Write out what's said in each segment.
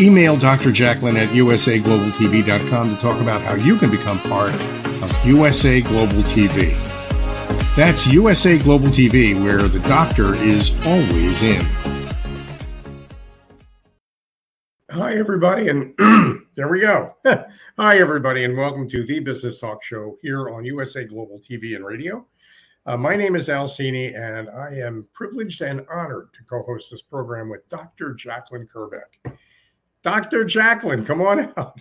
Email Dr. Jacqueline at usaglobaltv.com to talk about how you can become part of USA Global TV. That's USA Global TV, where the doctor is always in. Hi, everybody, and there we go. Hi, everybody, and welcome to the Business Talk Show here on USA Global TV and Radio. Uh, my name is Al Cini, and I am privileged and honored to co host this program with Dr. Jacqueline Kerbeck. Dr. Jacqueline, come on out.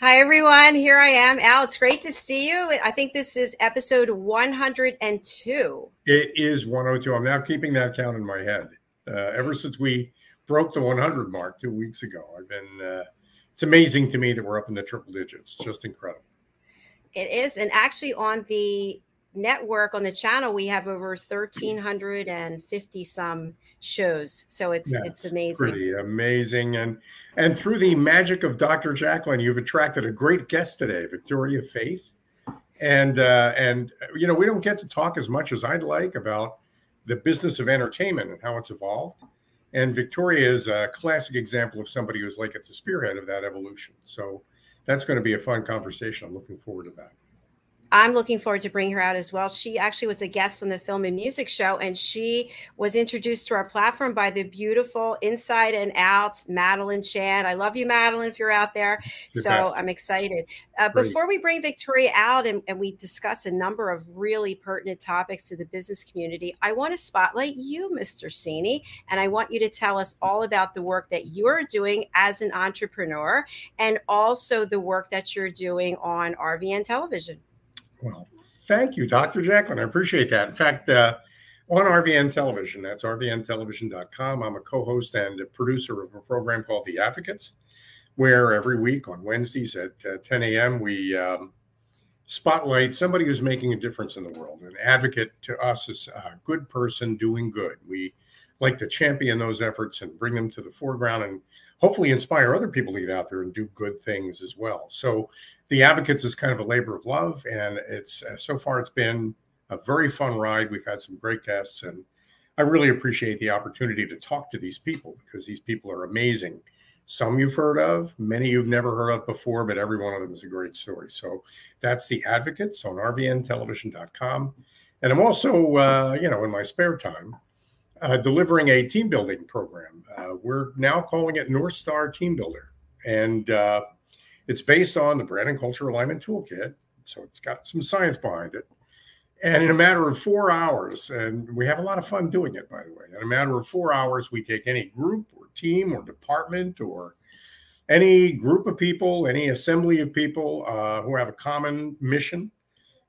Hi, everyone. Here I am. Al, it's great to see you. I think this is episode 102. It is 102. I'm now keeping that count in my head. Uh, ever since we broke the 100 mark two weeks ago, I've been, uh, it's amazing to me that we're up in the triple digits. Just incredible. It is. And actually, on the network on the channel we have over 1350 some shows. So it's it's amazing. pretty amazing. And and through the magic of dr jacqueline you've attracted a great guest today victoria faith. And uh and you know we don't get to talk as much as i'd like about the business of entertainment and how it's evolved. And victoria is a classic example of somebody who's like at the spearhead of that evolution. So that's going to be a fun conversation. I'm looking forward to that I'm looking forward to bring her out as well. She actually was a guest on the film and music show, and she was introduced to our platform by the beautiful Inside and Out Madeline Chan. I love you, Madeline, if you're out there. so I'm excited. Uh, before we bring Victoria out and, and we discuss a number of really pertinent topics to the business community, I want to spotlight you, Mr. Cini, and I want you to tell us all about the work that you're doing as an entrepreneur and also the work that you're doing on RVN television. Well, thank you, Dr. Jacqueline. I appreciate that. In fact, uh, on RVN Television, that's rvntelevision.com, I'm a co host and a producer of a program called The Advocates, where every week on Wednesdays at uh, 10 a.m., we um, spotlight somebody who's making a difference in the world. An advocate to us is a good person doing good. We like to champion those efforts and bring them to the foreground and hopefully inspire other people to get out there and do good things as well. So the advocates is kind of a labor of love and it's uh, so far it's been a very fun ride. We've had some great guests and I really appreciate the opportunity to talk to these people because these people are amazing. Some you've heard of, many you've never heard of before, but every one of them is a great story. So that's the advocates on rvntelevision.com. And I'm also, uh, you know, in my spare time, uh, delivering a team building program. Uh, we're now calling it North Star Team Builder, and uh, it's based on the Brand and Culture Alignment Toolkit. So it's got some science behind it. And in a matter of four hours, and we have a lot of fun doing it, by the way. In a matter of four hours, we take any group or team or department or any group of people, any assembly of people uh, who have a common mission,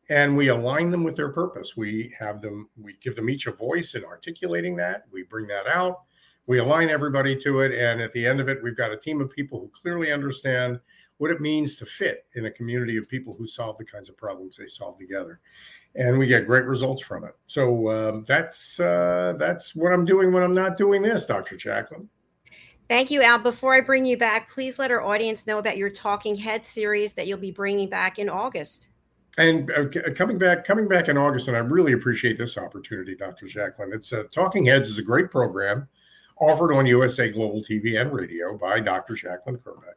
and we align them with their purpose. We have them, we give them each a voice in articulating that. We bring that out. We align everybody to it. And at the end of it, we've got a team of people who clearly understand what it means to fit in a community of people who solve the kinds of problems they solve together. And we get great results from it. So um, that's uh, that's what I'm doing when I'm not doing this, Dr. Jacqueline. Thank you, Al. Before I bring you back, please let our audience know about your Talking Head series that you'll be bringing back in August. And uh, coming back, coming back in August, and I really appreciate this opportunity, Dr. Jacqueline. It's uh, Talking Heads is a great program offered on USA Global TV and radio by Dr. Jacqueline Kerbeck.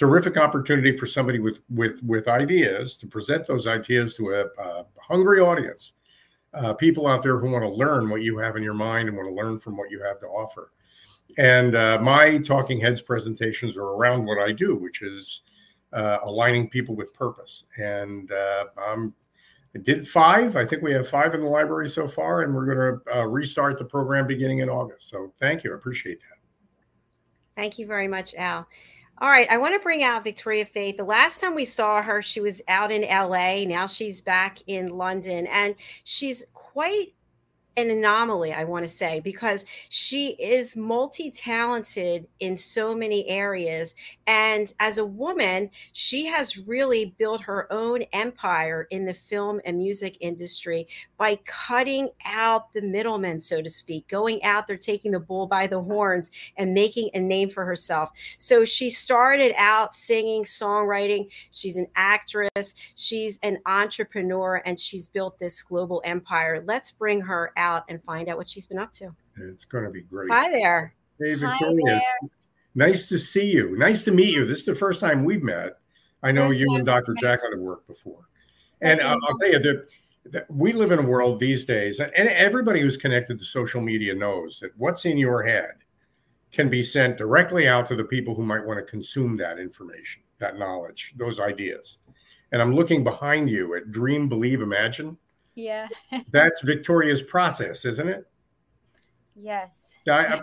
Terrific opportunity for somebody with with with ideas to present those ideas to a, a hungry audience, uh, people out there who want to learn what you have in your mind and want to learn from what you have to offer. And uh, my Talking Heads presentations are around what I do, which is uh, aligning people with purpose. And uh, I'm I did five. I think we have five in the library so far, and we're going to uh, restart the program beginning in August. So thank you. I appreciate that. Thank you very much, Al. All right, I want to bring out Victoria Faith. The last time we saw her, she was out in LA. Now she's back in London, and she's quite an anomaly, I want to say, because she is multi talented in so many areas. And as a woman, she has really built her own empire in the film and music industry by cutting out the middlemen, so to speak, going out there, taking the bull by the horns, and making a name for herself. So she started out singing, songwriting. She's an actress, she's an entrepreneur, and she's built this global empire. Let's bring her out and find out what she's been up to. It's going to be great. Hi there. Hey, Victoria. Nice to see you. Nice to meet you. This is the first time we've met. I know you and Dr. Jacqueline have worked before. And uh, I'll tell you that, that we live in a world these days, and everybody who's connected to social media knows that what's in your head can be sent directly out to the people who might want to consume that information, that knowledge, those ideas. And I'm looking behind you at Dream, Believe, Imagine. Yeah. That's Victoria's process, isn't it? Yes. I,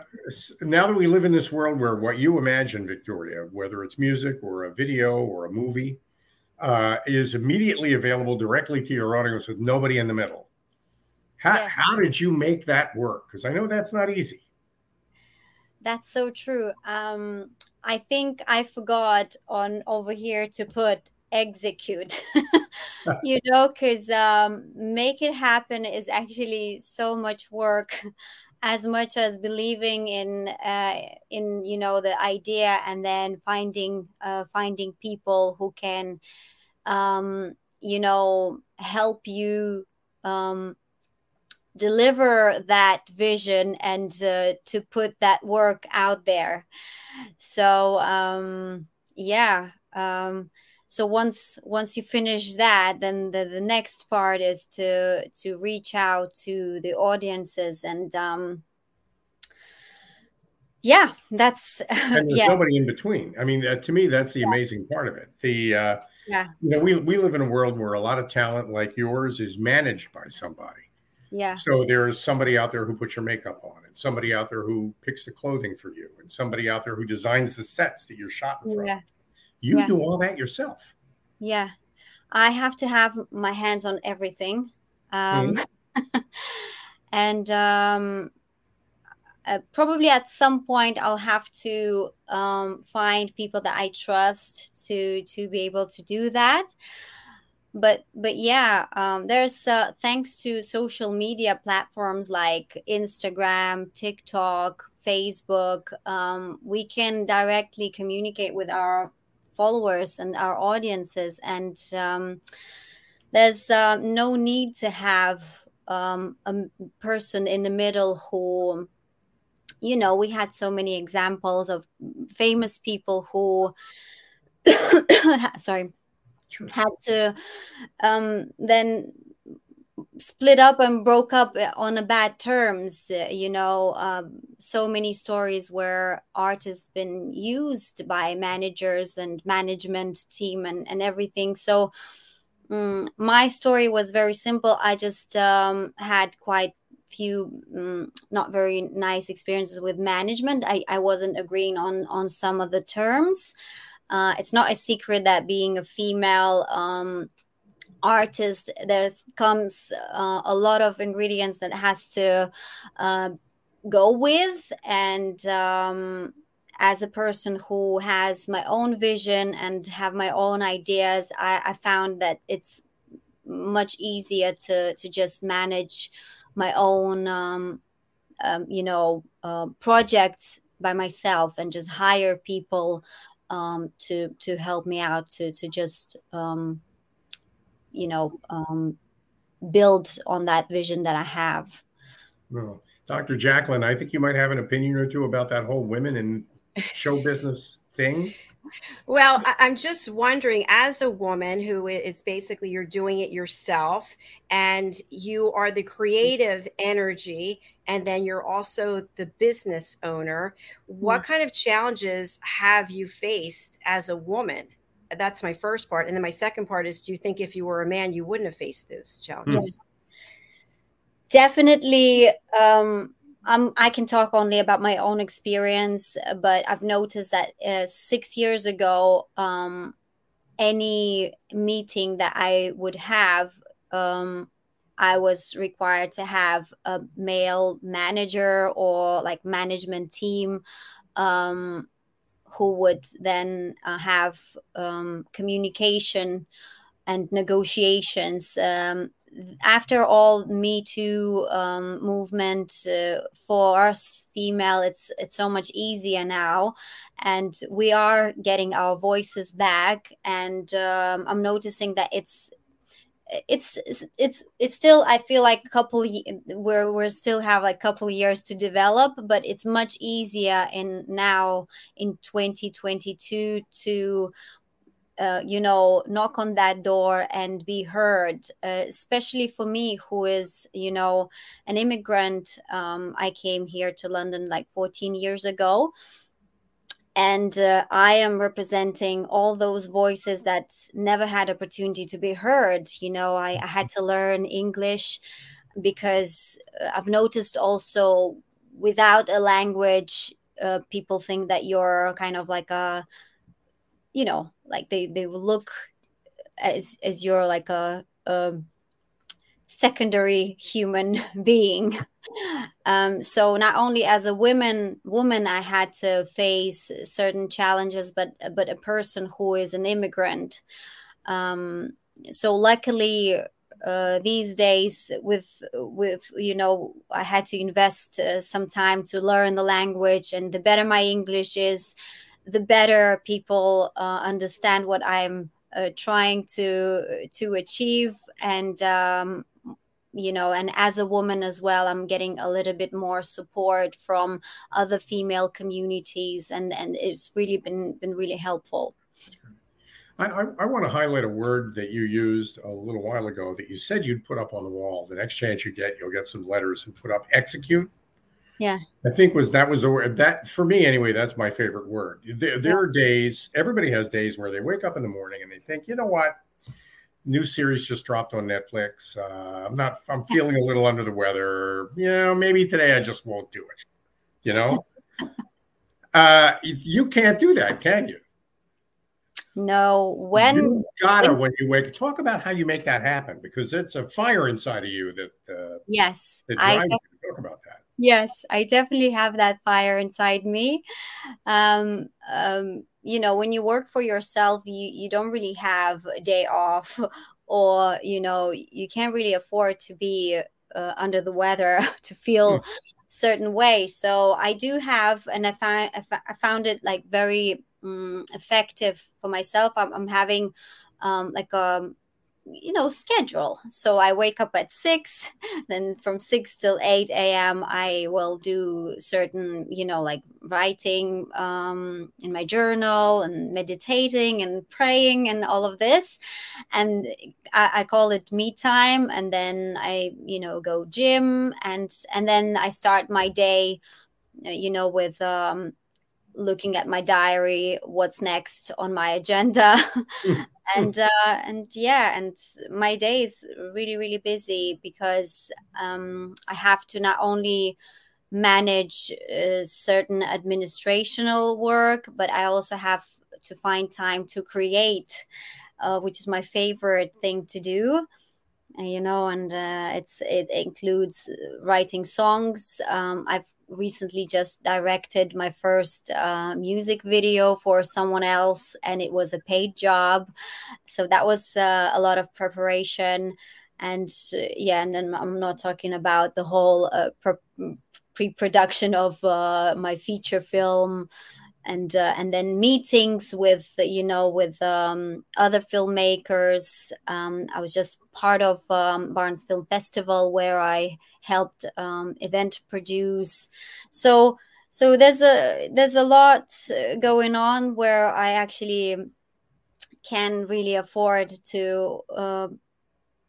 now that we live in this world where what you imagine, Victoria, whether it's music or a video or a movie, uh, is immediately available directly to your audience with nobody in the middle. How, yeah. how did you make that work? Because I know that's not easy. That's so true. Um, I think I forgot on over here to put execute you know because um, make it happen is actually so much work as much as believing in uh, in you know the idea and then finding uh, finding people who can um, you know help you um, deliver that vision and uh, to put that work out there. So um, yeah um, so once once you finish that then the, the next part is to to reach out to the audiences and um yeah that's and there's yeah. nobody in between. I mean uh, to me that's the yeah. amazing part of it. The uh yeah. you know we, we live in a world where a lot of talent like yours is managed by somebody. Yeah. So there's somebody out there who puts your makeup on and somebody out there who picks the clothing for you and somebody out there who designs the sets that you're shot in front yeah you yeah. do all that yourself. Yeah. I have to have my hands on everything. Um, mm-hmm. and um, uh, probably at some point I'll have to um, find people that I trust to to be able to do that. But but yeah, um, there's uh, thanks to social media platforms like Instagram, TikTok, Facebook, um, we can directly communicate with our followers and our audiences. And um, there's uh, no need to have um, a person in the middle who you know we had so many examples of famous people who sorry had to um, then split up and broke up on a bad terms you know um, so many stories where art has been used by managers and management team and, and everything. So um, my story was very simple. I just um, had quite few um, not very nice experiences with management. I, I wasn't agreeing on on some of the terms. Uh, it's not a secret that being a female um, artist there comes uh, a lot of ingredients that has to uh, go with. And um, as a person who has my own vision and have my own ideas I, I found that it's much easier to to just manage my own um, um, you know uh, projects by myself and just hire people um, to to help me out to to just um, you know um, build on that vision that I have. Well, Dr. Jacqueline, I think you might have an opinion or two about that whole women in show business thing. Well, I'm just wondering, as a woman who is basically you're doing it yourself and you are the creative energy, and then you're also the business owner, what kind of challenges have you faced as a woman? That's my first part. And then my second part is do you think if you were a man, you wouldn't have faced those challenges? Mm. Definitely. Um, I'm, I can talk only about my own experience, but I've noticed that uh, six years ago, um, any meeting that I would have, um, I was required to have a male manager or like management team um, who would then uh, have um, communication and negotiations. Um, after all Me Too um, movement uh, for us female, it's it's so much easier now, and we are getting our voices back. And um, I'm noticing that it's it's it's it's still i feel like a couple we're we're still have like a couple years to develop but it's much easier in now in 2022 to uh, you know knock on that door and be heard uh, especially for me who is you know an immigrant um, i came here to london like 14 years ago and uh, i am representing all those voices that never had opportunity to be heard. You know i, I had to learn english because uh, i've noticed also without a language uh, people think that you're kind of like a you know like they they look as as you're like a, a secondary human being um, so not only as a woman woman i had to face certain challenges but but a person who is an immigrant. Um, so luckily uh, these days with with you know i had to invest uh, some time to learn the language and the better my english is the better people uh, understand what i'm uh, trying to to achieve. And um, you know and as a woman as well i'm getting a little bit more support from other female communities and and it's really been been really helpful I, I, I, want to highlight a word that you used a little while ago that you said you'd put up on the wall. The next chance you get, you'll get some letters and put up execute. Yeah. I think was that was the word that for me anyway, that's my favorite word. There, there yeah. are days, everybody has days where they wake up in the morning and they think, you know what? New series just dropped on Netflix. Uh, I'm not. I'm feeling a little under the weather. You know, maybe today I just won't do it. You know, uh, you can't do that, can you? No. When you gotta when, when you wake. Up, talk about how you make that happen because it's a fire inside of you that. Uh, yes, that I def- talk about that. Yes, I definitely have that fire inside me. Um, um, you know when you work for yourself you you don't really have a day off or you know you can't really afford to be uh, under the weather to feel hmm. certain way so i do have and i found i found it like very um, effective for myself i'm, I'm having um, like a um, you know schedule. So i wake up at six then from six till 8 a.m i will do certain you know like writing um, in my journal and meditating and praying and all of this. And I, I call it me time. And then i you know go gym. And and then i start my day you know with um looking at my diary what's next on my agenda hmm. and uh, and yeah and my day is really really busy because um, i have to not only manage uh, certain administrational work but i also have to find time to create uh, which is my favorite thing to do you know and uh, it's it includes writing songs. Um, i've recently just directed my first uh, music video for someone else and it was a paid job. So that was uh, a lot of preparation. And uh, yeah and then i'm not talking about the whole uh, pre-production of uh, my feature film and uh, and then meetings with you know with um, other filmmakers. Um, I was just part of um, Barnes Film Festival where I helped um, event produce. So so there's a there's a lot going on where I actually can really afford to. Uh,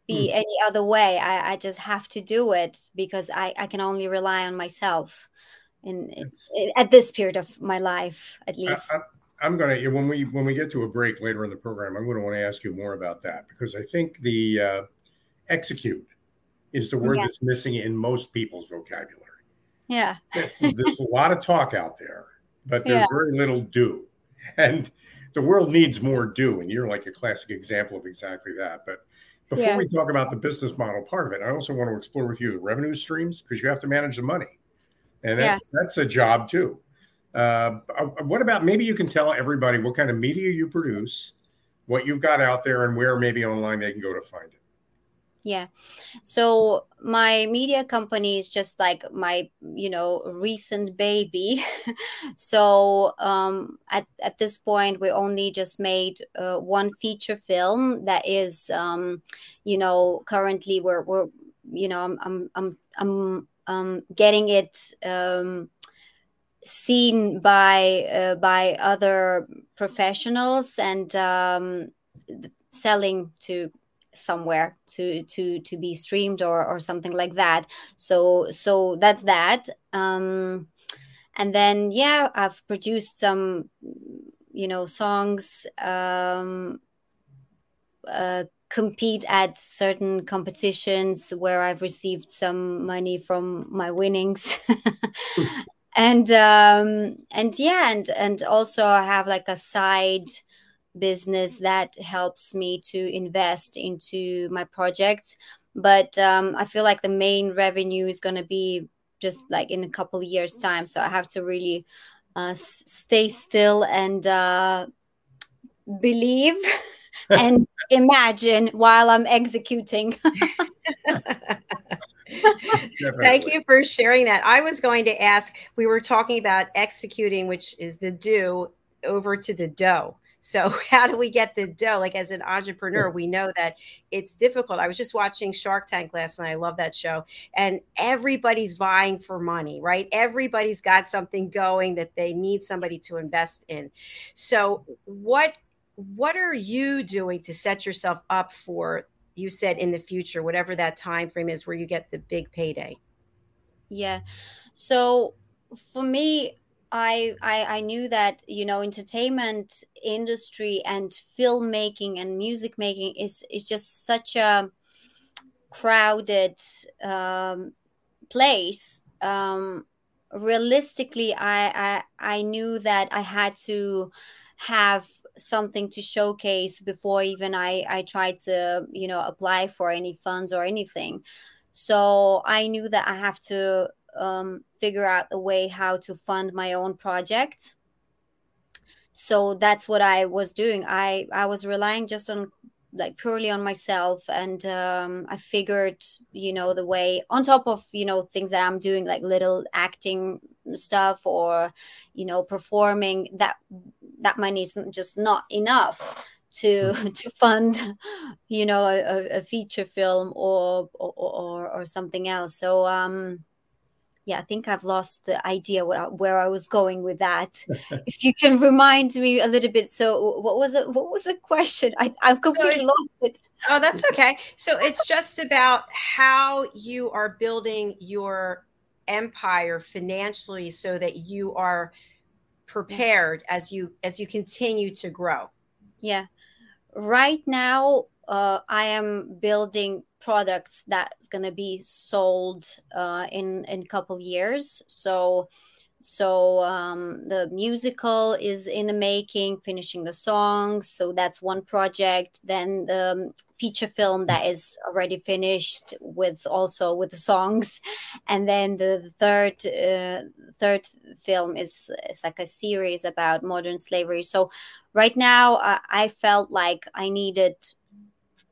be mm. any other way I, I just have to do it because I, I can only rely on myself in, in at this period of my life at least I, am going to when we when we get to a break later in the program i'm going to want to ask you more about that because i think the uh, execute is the word yeah. that's missing in most people's vocabulary yeah there's a lot of talk out there but there's yeah. very little do and the world needs more do and you're like a classic example of exactly that but before yeah. we talk about the business model part of it, I also want to explore with you the revenue streams because you have to manage the money, and that's yeah. that's a job too. Uh, uh, what about maybe you can tell everybody what kind of media you produce, what you've got out there, and where maybe online they can go to find it. Yeah. So my media company is just like my, you know, recent baby. so um, at, at this point, we only just made uh, one feature film that is, um, you know, currently we're, we're you know, I'm, I'm, I'm, I'm um, getting it um, seen by uh, by other professionals and um, selling to somewhere to to to be streamed or or something like that. So so that's that. Um and then yeah i've produced some you know songs um uh compete at certain competitions where I've received some money from my winnings. and um and yeah and and also I have like a side business that helps me to invest into my projects. But um, i feel like the main revenue is going to be just like in a couple years time. So i have to really uh, s- stay still and uh, believe and imagine while i'm executing Thank you for sharing that. I was going to ask, we were talking about executing, which is the do, over to the dough. So how do we get the dough? Like as an entrepreneur, we know that it's difficult. I was just watching Shark Tank last night. I love that show. And everybody's vying for money, right? Everybody's got something going that they need somebody to invest in. So what what are you doing to set yourself up for you said in the future, whatever that time frame is where you get the big payday? Yeah. So for me, I, I I knew that you know entertainment industry and filmmaking and music making is is just such a crowded um, place. Um, realistically, I, I I knew that I had to have something to showcase before even I I tried to you know apply for any funds or anything. So I knew that I have to um, figure out a way how to fund my own project so that's what i was doing i i was relying just on like purely on myself and um, i figured you know the way on top of you know things that i'm doing like little acting stuff or you know performing that that money is just not enough to mm-hmm. to fund you know a, a feature film or, or or or something else so um yeah, I think I've lost the idea what, where I was going with that. if you can remind me a little bit. So, what was it? What was the question? I, I've completely so lost it. Oh, that's okay. So, it's just about how you are building your empire financially so that you are prepared as you as you continue to grow. Yeah. Right now, uh, I am building products that's going to be sold uh, in in a couple years. So so um, the musical is in the making, finishing the songs. So that's one project. Then the um, feature film that is already finished with also with the songs, and then the third uh, third film is is like a series about modern slavery. So right now, uh, I felt like I needed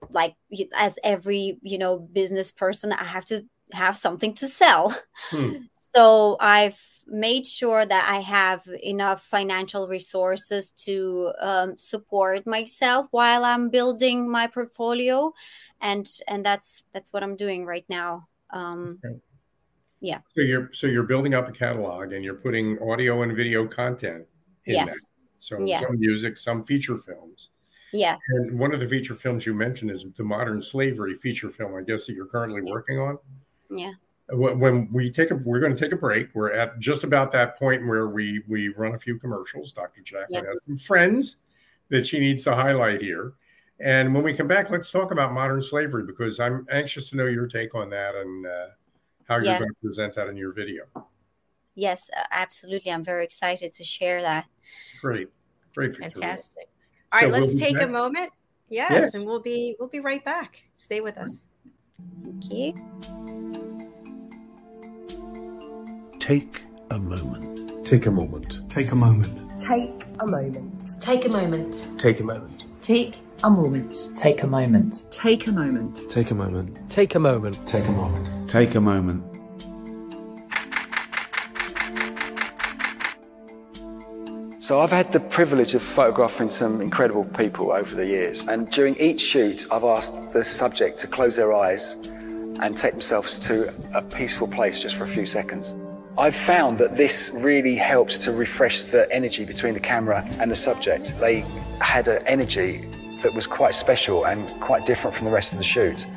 like as every you know business person i have to have something to sell hmm. so i've made sure that i have enough financial resources to um, support myself while i'm building my portfolio and and that's that's what i'm doing right now um, okay. yeah so you're so you're building up a catalog and you're putting audio and video content in yes that. so yes. some music some feature films Yes. And one of the feature films you mentioned is the modern slavery feature film, I guess, that you're currently working on. Yeah. When we take a, we're going to take a break. We're at just about that point where we we run a few commercials. Dr. Jacqueline yeah. has some friends that she needs to highlight here. And when we come back, let's talk about modern slavery because I'm anxious to know your take on that and uh, how you're yes. going to present that in your video. Yes, absolutely. I'm very excited to share that. Great. Great. Victoria. Fantastic. All right, so let's we'll take back. a moment Yes, yes, and we'll be we'll be right back. Stay with us. Thank you. Take a moment. Take a moment. Take a moment. Take a moment. Take a moment. Take a moment. Take a moment. Take a moment. Take a moment. Take a moment. Take a moment. Take a moment. Take a moment. So I've had the privilege of photographing some incredible people over the years. And during each shoot, I've asked the subject to close their eyes and take themselves to a peaceful place just for a few seconds. I've found that this really helps to refresh the energy between the camera and the subject. They had an energy that was quite special and quite different from the rest of the shoot.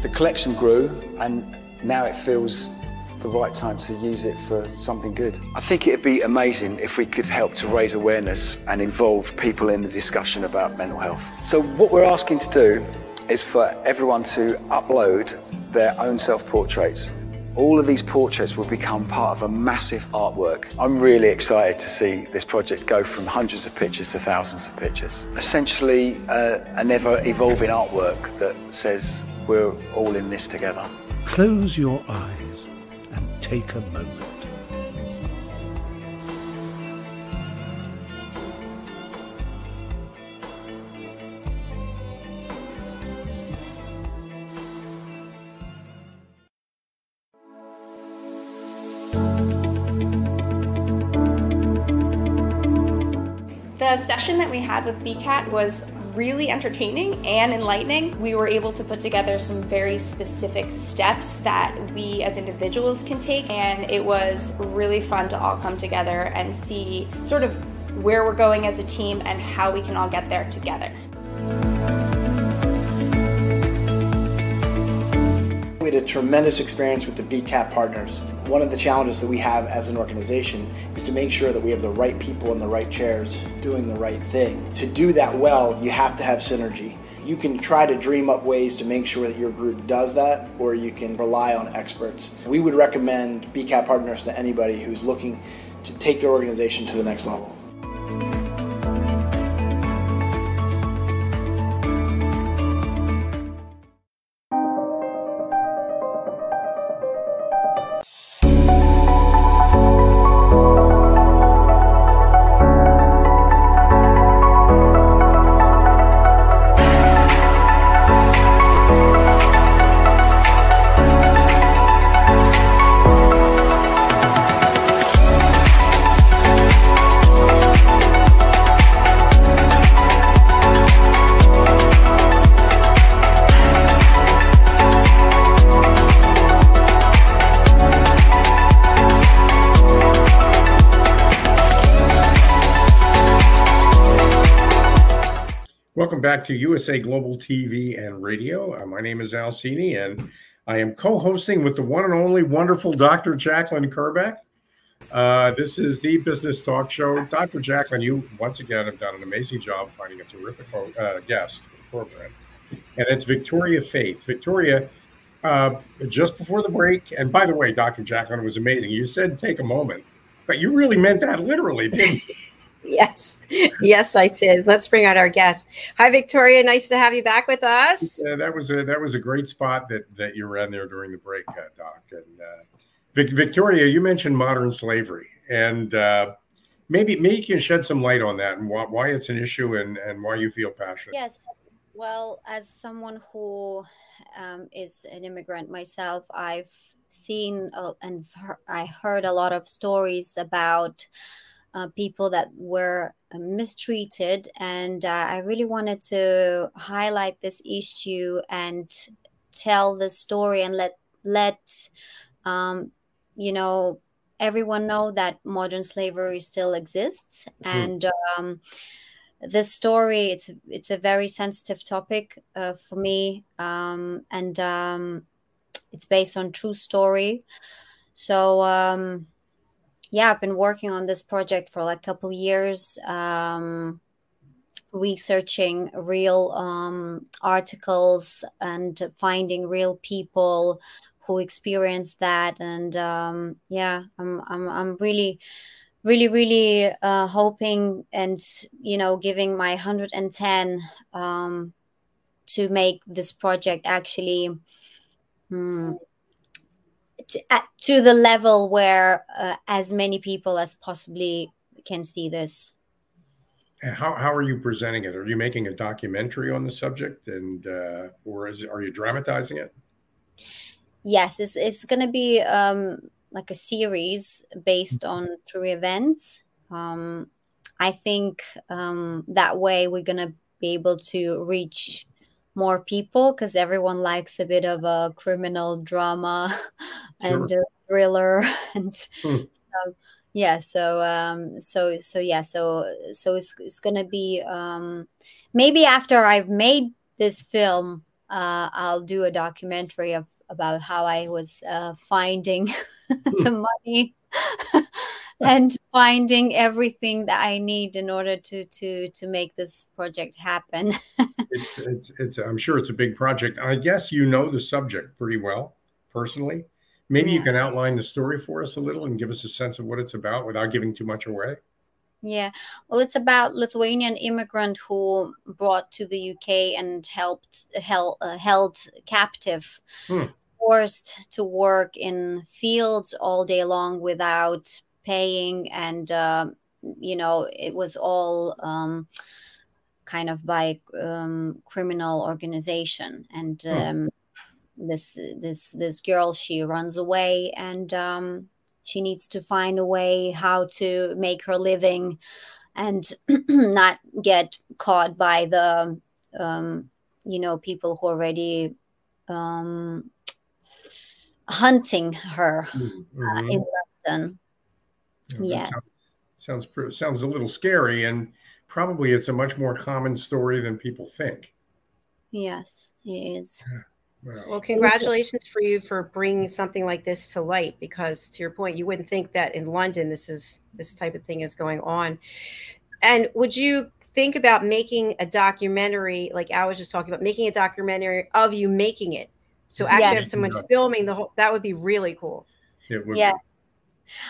The collection grew and now it feels the right time to use it for something good. I think it'd be amazing if we could help to raise awareness and involve people in the discussion about mental health. So what we're asking to do is for everyone to upload their own self-portraits. All of these portraits will become part of a massive artwork. I'm really excited to see this project go from hundreds of pictures to thousands of pictures. Essentially, uh, an ever evolving artwork that says we're all in this together. Close your eyes and take a moment. The session that we had with BCAT was really entertaining and enlightening. We were able to put together some very specific steps that we as individuals can take, and it was really fun to all come together and see sort of where we're going as a team and how we can all get there together. We had a tremendous experience with the BCAT partners. One of the challenges that we have as an organization is to make sure that we have the right people in the right chairs doing the right thing. To do that well, you have to have synergy. You can try to dream up ways to make sure that your group does that, or you can rely on experts. We would recommend BCAT partners to anybody who's looking to take their organization to the next level. Back to USA Global TV and Radio. Uh, my name is Al Cini, and I am co-hosting with the one and only wonderful Dr. Jacqueline Kerbeck. Uh, this is the business talk show. Dr. Jacqueline, you once again have done an amazing job finding a terrific uh, guest for the program, and it's Victoria Faith. Victoria, uh, just before the break, and by the way, Dr. Jacqueline was amazing. You said take a moment, but you really meant that literally, didn't you? yes, yes, I did. Let's bring out our guest. Hi, Victoria. Nice to have you back with us. Yeah, that was a that was a great spot that that you ran there during the break, uh, Doc. And uh, Vic, Victoria, you mentioned modern slavery, and uh, maybe maybe you can shed some light on that and why, why it's an issue and and why you feel passionate. Yes. Well, as someone who um, is an immigrant myself, I've seen uh, and I heard a lot of stories about uh, people that were uh, mistreated. And uh, I really wanted to highlight this issue and tell the story and let let um, you know everyone know that modern slavery still exists mm-hmm. and um, this story it's it's a very sensitive topic uh, for me um, and um, it's based on true story so um, yeah, I've been working on this project for like a couple years, um, researching real um, articles and finding real people who experience that. And um, yeah, I'm, I'm, I'm really, really, really uh, hoping and, you know, giving my 110 to make this project actually hmm, to, to the level where uh, as many people as possibly can see this. And how, how are you presenting it? Are you making a documentary on the subject, and uh, or is are you dramatizing it? Yes, it's it's going to be um, like a series based on true events. Um, I think um, that way we're going to be able to reach more people because everyone likes a bit of a criminal drama and Sure. a thriller and Hmm. so, yeah so um so so yeah so so it's it's gonna be um maybe after i've made this film uh i'll do a documentary of about how i was uh finding the money and finding everything that i need in order to to to make this project happen It's, it's, it's, I'm sure it's a big project. I guess you know the subject pretty well personally. Maybe you can outline the story for us a little and give us a sense of what it's about without giving too much away. Yeah, well, it's about Lithuanian immigrant who brought to the UK and helped held, uh, held captive, Hmm. forced to work in fields all day long without paying, and um, you know it was all um, kind of by um, criminal organization, and Hmm. um, this this this girl she runs away and. Um, she needs to find a way how to make her living and not get caught by the um, you know people who are already um, hunting her uh, Mhm. in London. Yeah, yes. Sounds, sounds sounds a little scary, and probably it's a much more common story than people think. Yes, it is. Well, Well, congratulations for you for bringing something like this to light. Because to your point, you wouldn't think that in London this is this type of thing is going on. And would you think about making a documentary, like I was just talking about, making a documentary of you making it? So actually Yeah. have someone filming the whole. That would be really cool. it would Yeah.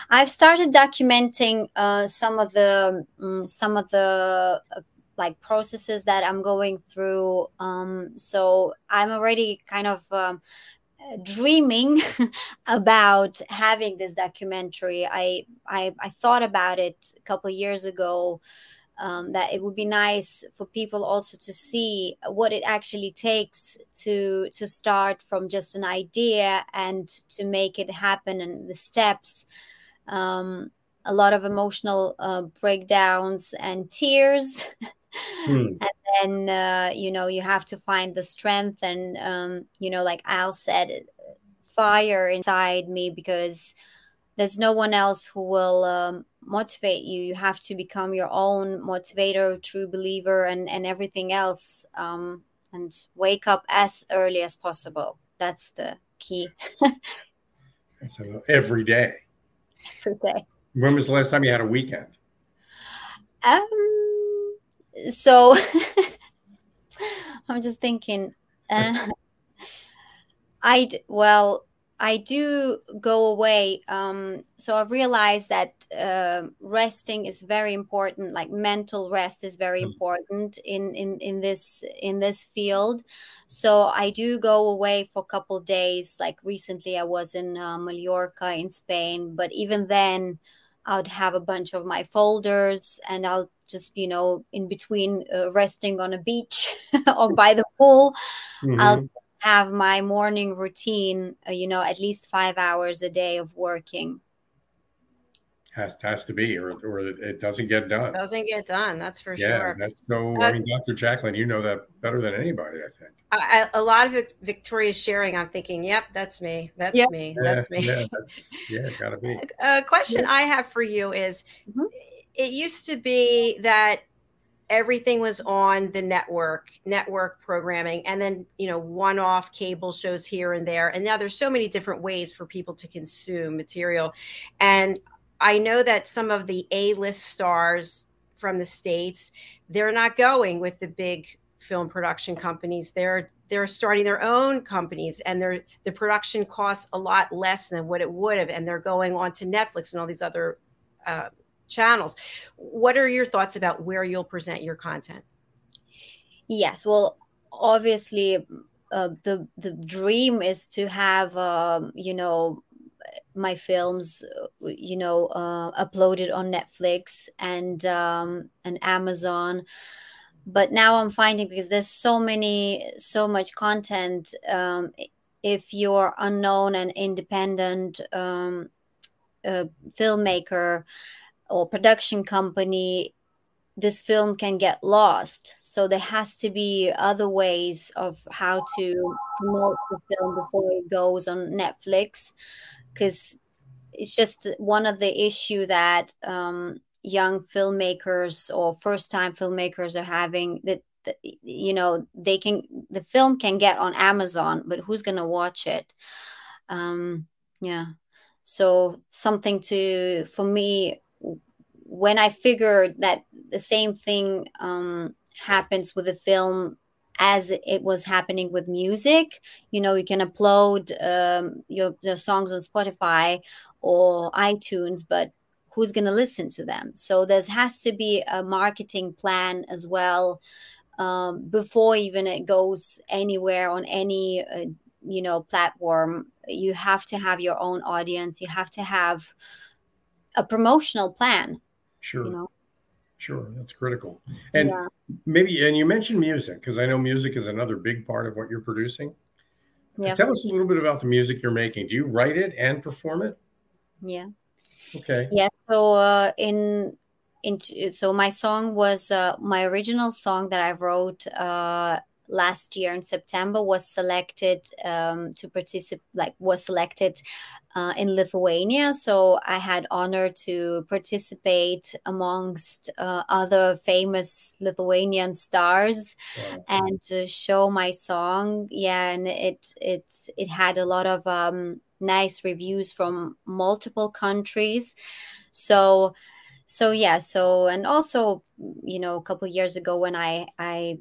I've started documenting uh, some of the um, some of the uh, like processes that I'm going through. Um, so I'm already kind of um, dreaming about having this documentary. I, I I thought about it a couple of years ago. Um, that it would be nice for people also to see what it actually takes to to start from just an idea and to make it happen and the steps um, a lot of emotional uh, breakdowns and tears Hmm. and then uh, you know you have to find the strength and um, you know like al said fire inside me because there's no one else who will um, motivate you you have to become your own motivator true believer and and everything else um, and wake up as early as possible that's the key a, every day. Every day When was the last time you had a weekend? Um. So I'm just thinking. Uh, I well, I do go away. Um. So I've realized that uh, resting is very important. Like mental rest is very Mm. important in in in this in this field. So I do go away for a couple days. Like recently, I was in uh, Mallorca in Spain, but even then. I'd have a bunch of my folders and I'll just, you know, in between uh, resting on a beach or by the pool, I'll Mhm. Have my morning routine, uh, you know, at least five hours a day of working. Has has to be, or or it doesn't get done. Doesn't get done. That's for yeah, sure. that's so. Uh, I mean, Dr. Jacqueline, you know that better than anybody, I think. I, I, a lot of Victoria's sharing. I'm thinking, yep, that's me. That's Yep. me. Yeah, That's me. Yeah, that's, yeah, gotta be. A question I have for you is Mhm. it used to be that everything was on the network, network programming, and then, you know, one off cable shows here and there. And now there's so many different ways for people to consume material. And I know that some of the A list stars from the States, they're not going with the big film production companies. They're they're starting their own companies and they're the production costs a lot less than what it would have and they're going on to netflix and all these other uh, channels. What are your thoughts about where you'll present your content? Yes, well, obviously uh, the the dream is to have um, you know my films you know uh, uploaded on netflix and um, and amazon. But now i'm finding because there's so many so much content um, if you're unknown and independent um, uh, filmmaker or production company this film can get lost. So there has to be other ways of how to promote the film before it goes on netflix because it's just one of the issue that um, young filmmakers or first time filmmakers are having that you know they can the film can get on amazon but who's going to watch it? Um yeah. So something to for me when i figured that the same thing um happens with the film as it was happening with music you know you can upload um, your, your songs on spotify or itunes but who's going to listen to them? So there has to be a marketing plan as well um, before even it goes anywhere on any uh, you know platform. You have to have your own audience. You have to have a promotional plan sure. You know? sure that's critical. And yeah. maybe and you mentioned music because i know music is another big part of what you're producing. Yeah. tell us a little bit about the music you're making. Do you write it and perform it? Yeah. Okay. Yeah so uh, in into so my song was uh, my original song that I wrote uh, last year in September was selected um, to participate like was selected uh, in Lithuania. So I had honor to participate amongst uh, other famous Lithuanian stars wow. and to show my song. Yeah, and it it it had a lot of um, nice reviews from multiple countries. So so yeah so and also you know a couple years ago when i i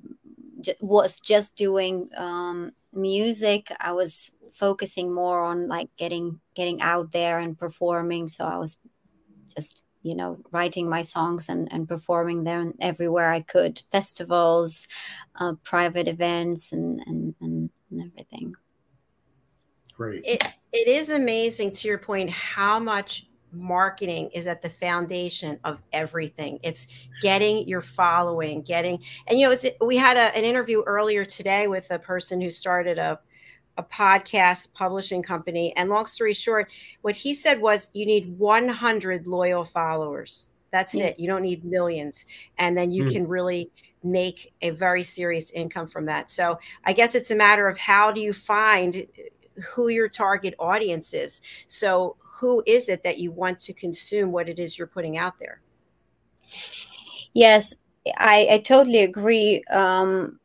j- was just doing um music. I was focusing more on like getting getting out there and performing. So i was just you know writing my songs and, and performing them everywhere i could. Festivals uh, private events and, and and and everything. Great. It it is amazing to your point how much marketing is at the foundation of everything. It's getting your following, getting, and you know, we had a, an interview earlier today with a person who started a, a podcast publishing company. And long story short, what he said was you need 100 loyal followers. That's it. You don't need millions. And then you mm. can really make a very serious income from that. So I guess it's a matter of how do you find who your target audience is. So who is it that you want to consume what it is you're putting out there? Yes, I, I totally agree. Um,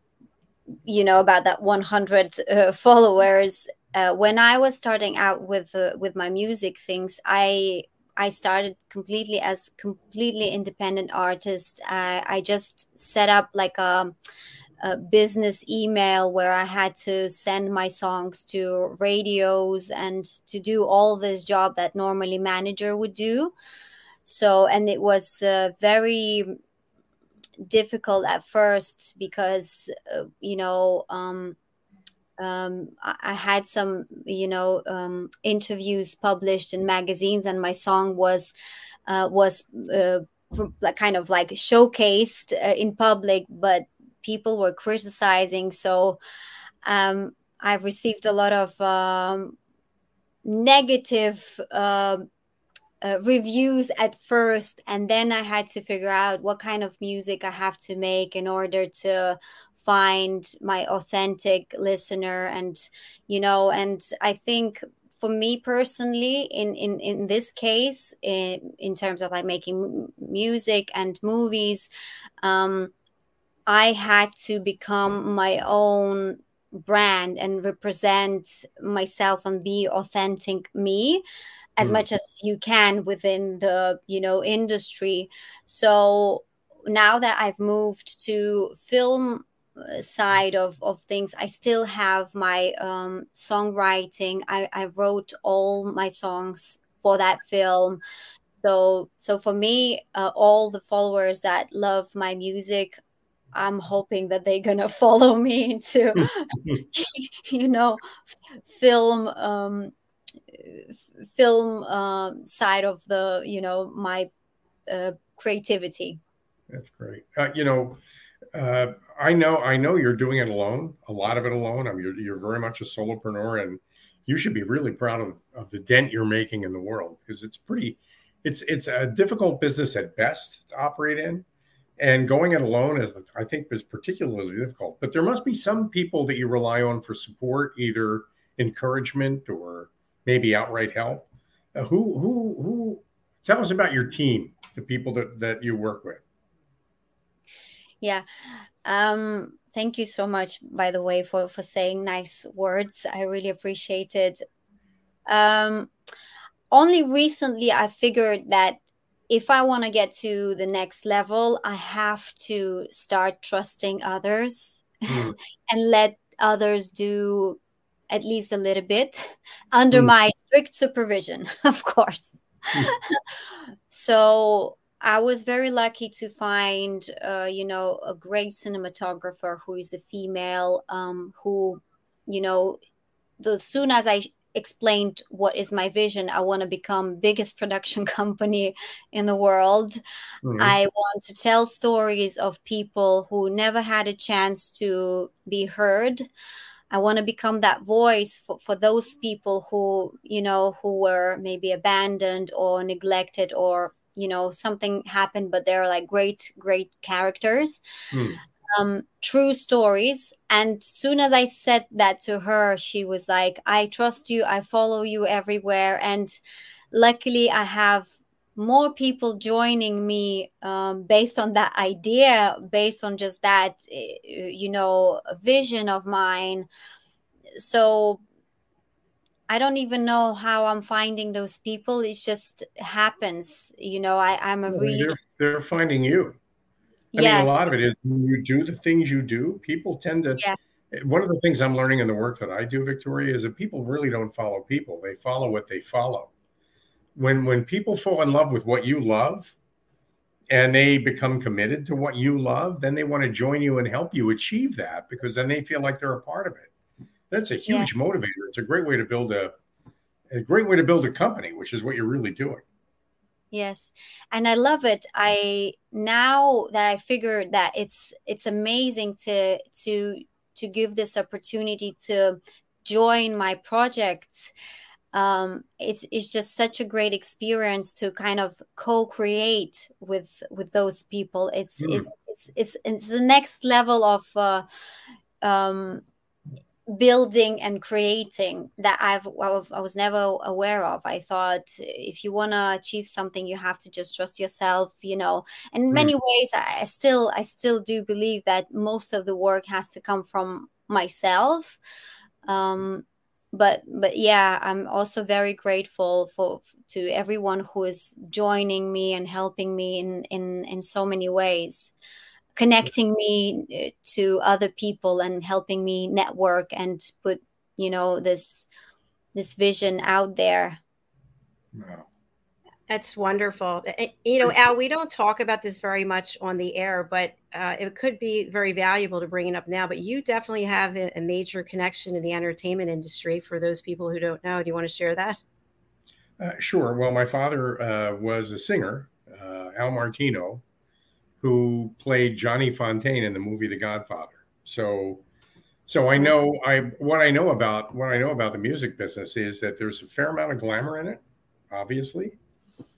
you know about that 100 uh, followers. Uh, when I was starting out with uh, with my music things, I I started completely as completely independent artist. I just set up like a a business email where I had to send my songs to radios and to do all this job that normally manager would do. So, and it was uh, very difficult at first because, uh, you know, um, um, I, had some, you know, um, interviews published in magazines, and my song was uh, was uh, kind of like showcased uh, in public, but people were criticizing. So um, I've received a lot of um, negative uh, uh, reviews at first, and then I had to figure out what kind of music I have to make in order to find my authentic listener and you know and i think for me personally in in in this case in in terms of like making music and movies um I had to become my own brand and represent myself and be authentic me as mm. much as you can within the you know industry. So now that i've moved to film uh, side of, of things i still have my um, songwriting. I, I wrote all my songs for that film. So so for me uh, all the followers that love my music I'm hoping that they're gonna follow me into, you know, film um, film uh, side of the you know my uh, creativity. That's great. Uh, you know, uh, I know I know you're doing it alone, a lot of it alone. I mean, you're, you're very much a solopreneur, and you should be really proud of, of the dent you're making in the world because it's pretty. It's it's a difficult business at best to operate in, and going it alone is I think is particularly difficult. But there must be some people that you rely on for support, either encouragement or maybe outright help. Uh, who who who? Tell us about your team, the people that that you work with. Yeah. Um, thank you so much, by the way, for for saying nice words. I really appreciate it. Um, only recently I figured that if I want to get to the next level, I have to start trusting others mm. and let others do at least a little bit under mm. my strict supervision, of course. Mm. so I was very lucky to find, uh, you know, a great cinematographer who is a female, um, who, you know, the soon as I explained what is my vision, I want to become biggest production company in the world. Mm-hmm. I want to tell stories of people who never had a chance to be heard. I want to become that voice for, for those people who, you know, who were maybe abandoned or neglected or, you know, something happened, but they're like great, great characters. Mm. Um, true stories. And soon as I said that to her, she was like, I trust you. I follow you everywhere. And luckily, I have more people joining me um, based on that idea, based on just that, eh, you know, vision of mine. So I don't even know how I'm finding those people. It just happens, you know. I, I'm a really they're, they're finding you. I yes. mean, a lot of it is when you do the things you do, people tend to. Yeah. One of the things I'm learning in the work that I do, Victoria, is that people really don't follow people; they follow what they follow when when people fall in love with what you love and they become committed to what you love, then they want to join you and help you achieve that because then they feel like they're a part of it. That's a huge yes. motivator. It's a great way to build a a great way to build a company, which is what you're really doing. Yes. And I love it. I now that I figured that it's it's amazing to to to give this opportunity to join my projects um, it's it's just such a great experience to kind of co-create with with those people. It's mm. it's, it's, it's it's the next level of uh, um, building and creating that I've I was never aware of. I thought if you want to achieve something, you have to just trust yourself, you know. And in many mm. ways, I still I still do believe that most of the work has to come from myself. Um, but but yeah i'm also very grateful for to everyone who is joining me and helping me in in in so many ways connecting me uh, to other people and helping me network and put you know this this vision out there wow. That's wonderful. You know, Al, we don't talk about this very much on the air, but uh, it could be very valuable to bring it up now. But you definitely have a, a, major connection in the entertainment industry for those people who don't know. Do you want to share that? Uh, sure. Well, my father uh, was a singer, uh, Al Martino, who played Johnny Fontane in the movie The Godfather. So, so I know I what I know about what I know about the music business is that there's a fair amount of glamour in it, obviously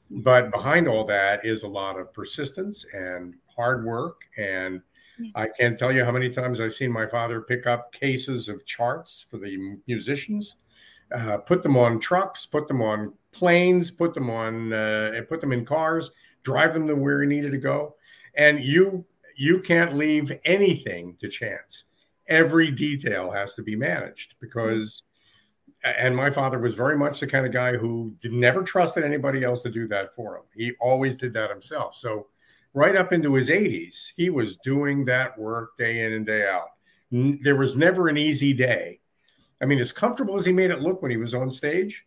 but behind all that is a lot of persistence and hard work. And I can't tell you how many times I've seen my father pick up cases of charts for the musicians, uh, put them on trucks, put them on planes, put them on, uh, and put them in cars, drive them to where he needed to go. And you you can't leave anything to chance. Every detail has to be managed because and my father was very much the kind of guy who never trusted anybody else to do that for him. He always did that himself. So, right up into his 80s, he was doing that work day in and day out. There was never an easy day. I mean, as comfortable as he made it look when he was on stage,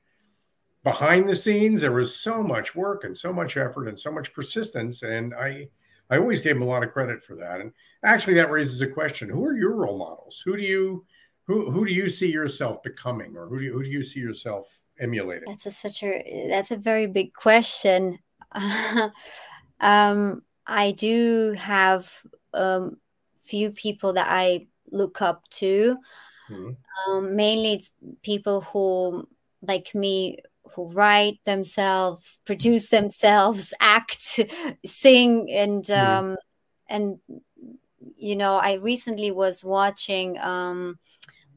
behind the scenes, there was so much work and so much effort and so much persistence. And I, I always gave him a lot of credit for that. And actually, that raises a question: Who are your role models? Who do you who who do you see yourself becoming, or who do you, who do you see yourself emulating? That's a, such a that's a very big question. um, I do have um, few people that I look up to. Mm-hmm. Um, mainly, it's people who, like me, who write themselves, produce themselves, act, sing, and mm-hmm. um, and you know, I recently was watching um,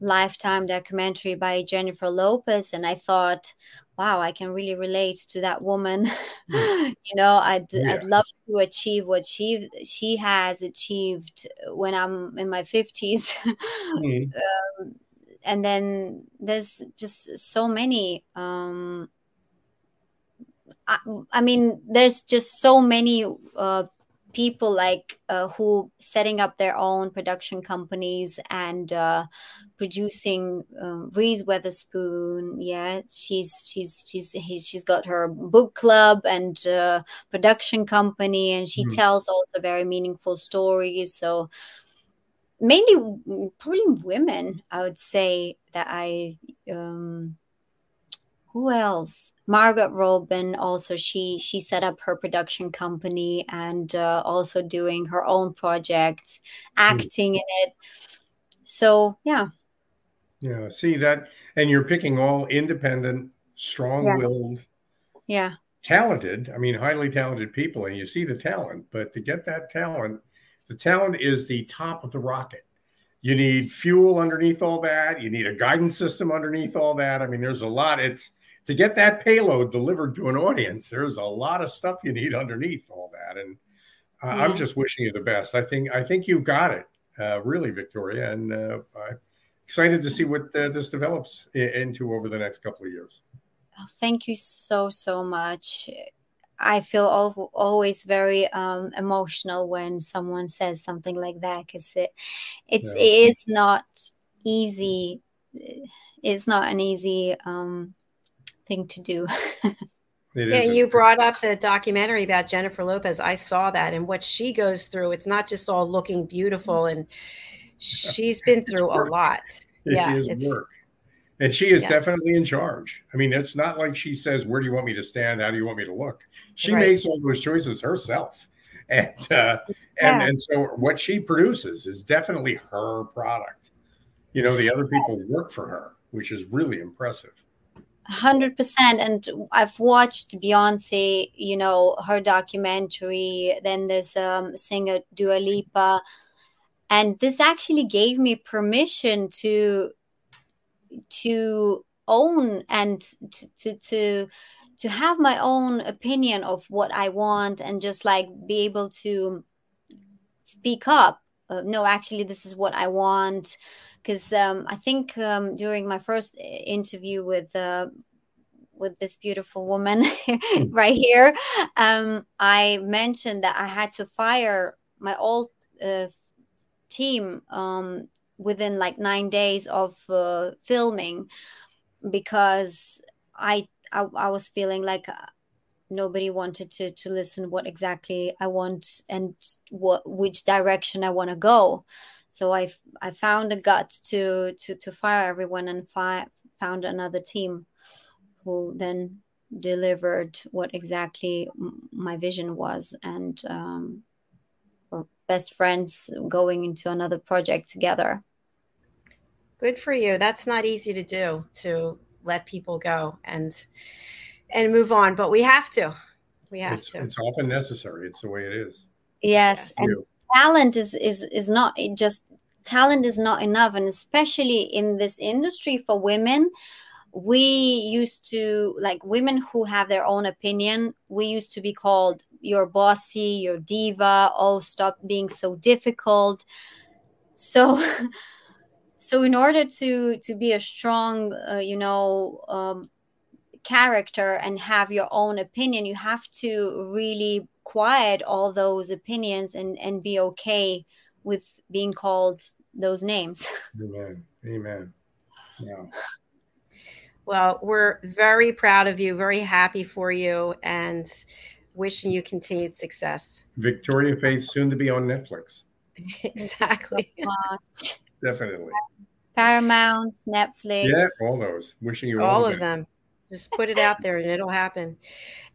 Halftime documentary by Jennifer Lopez, and I thought, wow, I can really relate to that woman. Mm. you know, I'd yeah. I'd love to achieve what she she has achieved when I'm in my fifties. Mm. um, and then there's just so many. Um, I, I mean, there's just so many uh, people like uh, who setting up their own production companies and uh, producing um, Reese Witherspoon. Yeah, she's she's she's she's got her book club and uh, production company, and she mm. tells also very meaningful stories. So mainly, probably women, I would say that I. Um, who else? Margot Robbie also she she set up her production company and uh, also doing her own projects, hmm. acting mm. in it. So yeah. Yeah, see that, and you're picking all independent, strong-willed, yeah. yeah, talented. I mean, highly talented people, and you see the talent. But to get that talent, the talent is the top of the rocket. You need fuel underneath all that. You need a guidance system underneath all that. I mean, there's a lot. It's to get that payload delivered to an audience, there's a lot of stuff you need underneath all that. And uh. I'm just wishing you the best. I think I think you've got it, uh, really, Victoria, and uh, I'm excited to see what uh, this develops into over the next couple of years. Thank you so so much. I feel al- always very um, emotional when someone says something like that because it it's yeah. it is not easy. It's not an easy um, thing to do. yeah, you brought up the documentary about Jennifer Lopez. I saw that and what she goes through. It's not just all looking beautiful, and she's been through a lot. It yeah, it's work. And she is yeah. definitely in charge. I mean, it's not like she says, "Where do you want me to stand? How do you want me to look?" She right. makes all those choices herself, and uh, yeah. and and so what she produces is definitely her product. You know, the other people work for her, which is really impressive. 100% and i've watched beyonce you know her documentary then there's um singer dua lipa and this actually gave me permission to to own and to, to to to have my own opinion of what i want and just like be able to speak up uh, no actually this is what i want because um, I think um, during my first interview with uh, with this beautiful woman hmm. right here, um, I mentioned that I had to fire my old uh, team um, within like nine days of uh, filming because I, I, I was feeling like uh, nobody wanted to to listen what exactly I want and what which direction I want to go. So I I found a gut to to to fire everyone and fi- found another team who then delivered what exactly my vision was and um, best friends going into another project together good for you. That's not easy to do to let people go and and move on but we have to. We have it's, to. it's often necessary. It's the way it is. Yes, yes. and talent is is is not just talent is not enough and especially in this industry for women we used to like women who have their own opinion we used to be called your bossy your diva oh stop being so difficult. So so in order to to be a strong uh, you know um, character and have your own opinion you have to really quiet all those opinions and and be okay with being called those names. Amen. Amen. Yeah. Well, we're very proud of you, very happy for you, and wishing you continued success. Victoria Faith soon to be on Netflix. exactly. Definitely. Paramount, Netflix. Yeah, all those. Wishing you all, all of best. them. Just put it out there and it'll happen.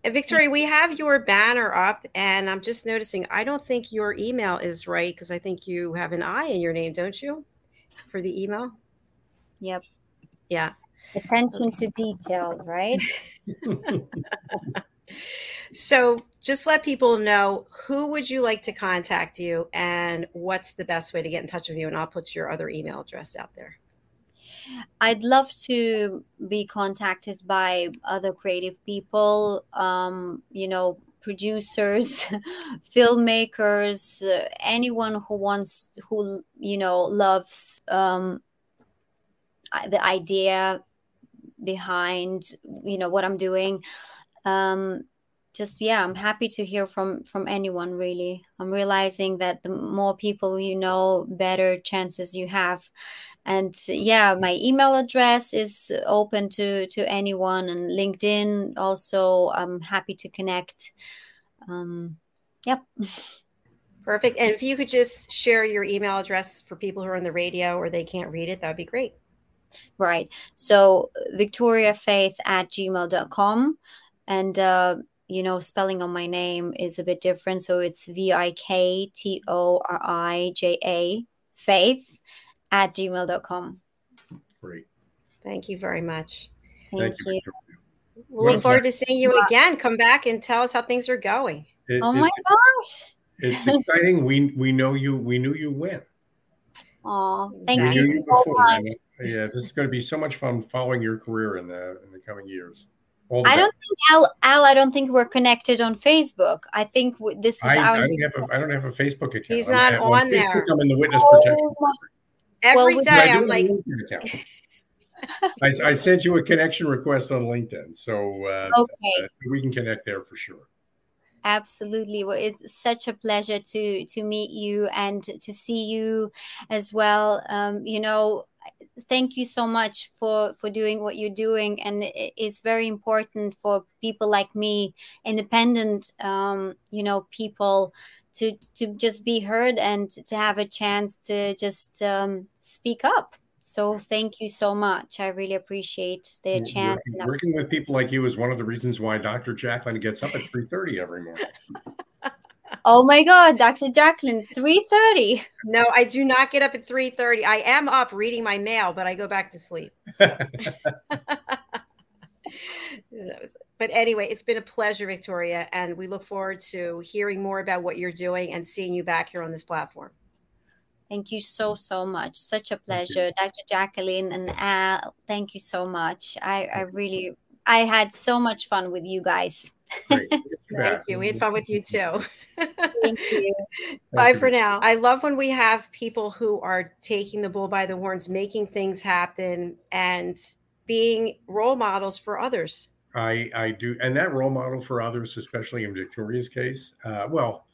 And Victoria, we have your banner up, and I'm just noticing I don't think your email is right because I think you have an I in your name, don't you? For the email? Yep. Yeah. Attention to detail, right? So just let people know who would you like to contact you and what's the best way to get in touch with you. And I'll put your other email address out there. I'd love to be contacted by other creative people, um, you know, producers, filmmakers, uh, anyone who wants, who, you know, loves um, the idea behind, you know, what I'm doing. Um, just yeah i'm happy to hear from from anyone really. I'm realizing that the more people you know better chances you have. And yeah my email address is open to to anyone and linkedin also i'm happy to connect. Um yep. Perfect. And if you could just share your email address for people who are on the radio or they can't read it, that'd be great. right. So victoriafaith at gmail.com and uh you know spelling on my name is a bit different so it's v-i-k-t-o-r-i-j-a faith at gmail.com Great. Thank you very much. thank, Thank you. you Victoria. We look forward to seeing you again. Come back and tell us how things are going. It- oh my it's, gosh it's exciting. We we know you. We knew you win. oh thank We Thank you so before, much Yeah, this is going to be so much fun following your career in the in the coming years. All I don't think Al, Al. I don't think we're connected on Facebook. I think w- this is I, our. I don't have a, I don't have a Facebook account. He's not I'm on Facebook, there. I'm in the witness protection. Oh my- Every Well, day, I do I'm like, I, I sent you a connection request on LinkedIn, so uh, okay, uh, we can connect there for sure. absolutely. Well, it's such a pleasure to to meet you and to see you as well. Um, you know, thank you so much for for doing what you're doing, and it's very important for people like me, independent, um, you know, people. To, to just be heard and to have a chance to just um, speak up. So thank you so much. I really appreciate the chance. Working, working with people like you is one of the reasons why Dr. Jacqueline gets up at 3:30 every morning. Oh my God, Dr. Jacqueline, 3:30. no, I do not get up at 3:30. I am up reading my mail, but I go back to sleep. That but anyway, it's been a pleasure, Victoria, and we look forward to hearing more about what you're doing and seeing you back here on this platform. Thank you so so much. Such a pleasure, Dr. Jacqueline and Al. Thank you so much. I I really I had so much fun with you guys. Great. Get you Thank back. you. We had fun with you too. Thank you. Bye you. for now. I love when we have people who are taking the bull by the horns, making things happen, and being role models for others. I, I do, and that role model for others, especially in Victoria's case. Uh, well,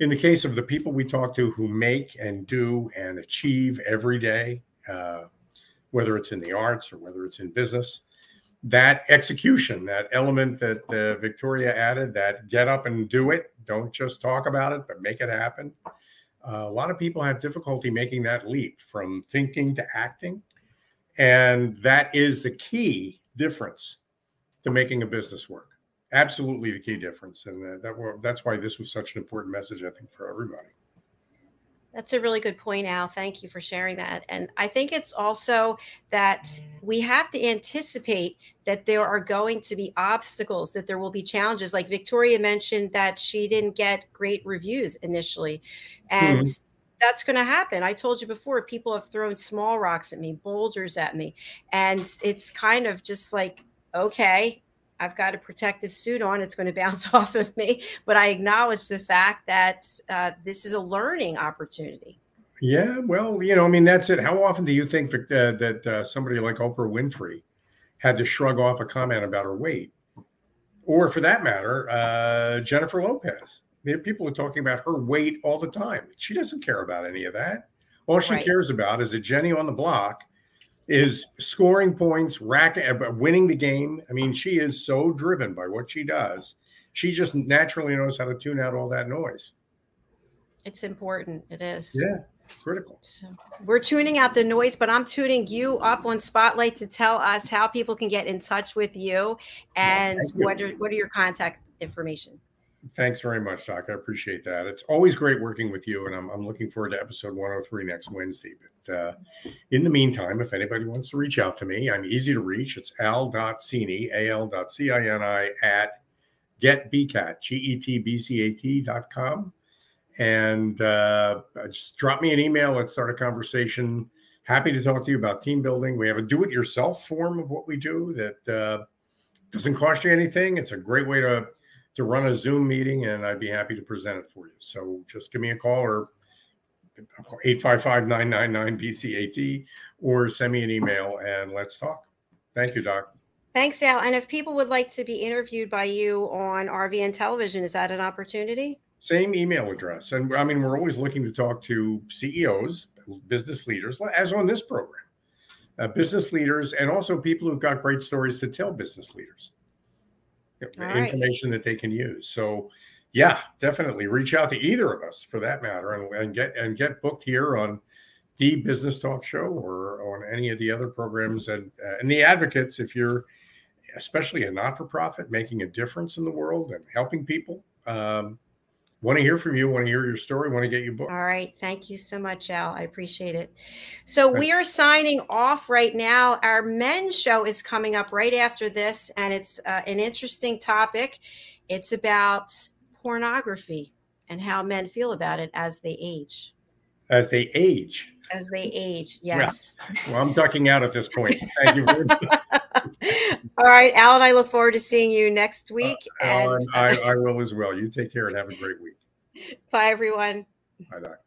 in the case of the people we talk to who make and do and achieve every day, uh, whether it's in the arts or whether it's in business, that execution, that element that uh, Victoria added, that get up and do it, don't just talk about it, but make it happen. Uh, a lot of people have difficulty making that leap from thinking to acting. And that is the key difference to making a business work. Absolutely the key difference. And uh, that, that's why this was such an important message, I think, for everybody. That's a really good point, Al. Thank you for sharing that. And I think it's also that we have to anticipate that there are going to be obstacles, that there will be challenges. Like Victoria mentioned that she didn't get great reviews initially. And mm-hmm. that's going to happen. I told you before, people have thrown small rocks at me, boulders at me. And it's kind of just like, okay, I've got a protective suit on. It's going to bounce off of me. But I acknowledge the fact that uh, this is a learning opportunity. Yeah, well, you know, I mean, that's it. How often do you think that, uh, that uh, somebody like Oprah Winfrey had to shrug off a comment about her weight? Or for that matter, uh, Jennifer Lopez. People are talking about her weight all the time. She doesn't care about any of that. All she Right. cares about is a Jenny on the block is scoring points, racking, uh, winning the game. I mean, she is so driven by what she does. she just naturally knows how to tune out all that noise. It's important. It is. Yeah, critical. So we're tuning out the noise, but I'm tuning you up on Spotlight to tell us how people can get in touch with you and thank you. what are what are your contact information. Thanks very much, Doc. I appreciate that. It's always great working with you, and I'm, I'm looking forward to episode 103 next Wednesday. But uh, in the meantime, if anybody wants to reach out to me, I'm easy to reach. It's al.cini, al.cini at getbcat, G-E-T-B-C-A-T dot com. And uh, just drop me an email. Let's start a conversation. Happy to talk to you about team building. We have a do-it-yourself form of what we do that uh, doesn't cost you anything. It's a great way to to run a Zoom meeting, and I'd be happy to present it for you. So just give me a call or 855-999-BCAT or send me an email and let's talk. Thank you, Doc. Thanks, Al. And if people would like to be interviewed by you on RVN television, is that an opportunity? Same email address. And I mean, we're always looking to talk to CEOs, business leaders, as on this program, uh, business leaders, and also people who've got great stories to tell business leaders, right. information that they can use. So, yeah, definitely reach out to either of us for that matter, and, and get and get booked here on the Business Talk Show or on any of the other programs and uh, and the advocates. If you're especially a not-for-profit making a difference in the world and helping people. Um, want to hear from you want to hear your story want to get you booked. All right. Thank you so much al. I appreciate it. So we are signing off right now. Our men's show is coming up right after this and it's uh, an interesting topic. It's about pornography and how men feel about it as they age. As they age. As they age yes. Well, well i'm ducking out at this point. Thank you very much all right Alan, i look forward to seeing you next week uh, and I, I will as well. You take care and have a great week. Bye everyone. Bye doc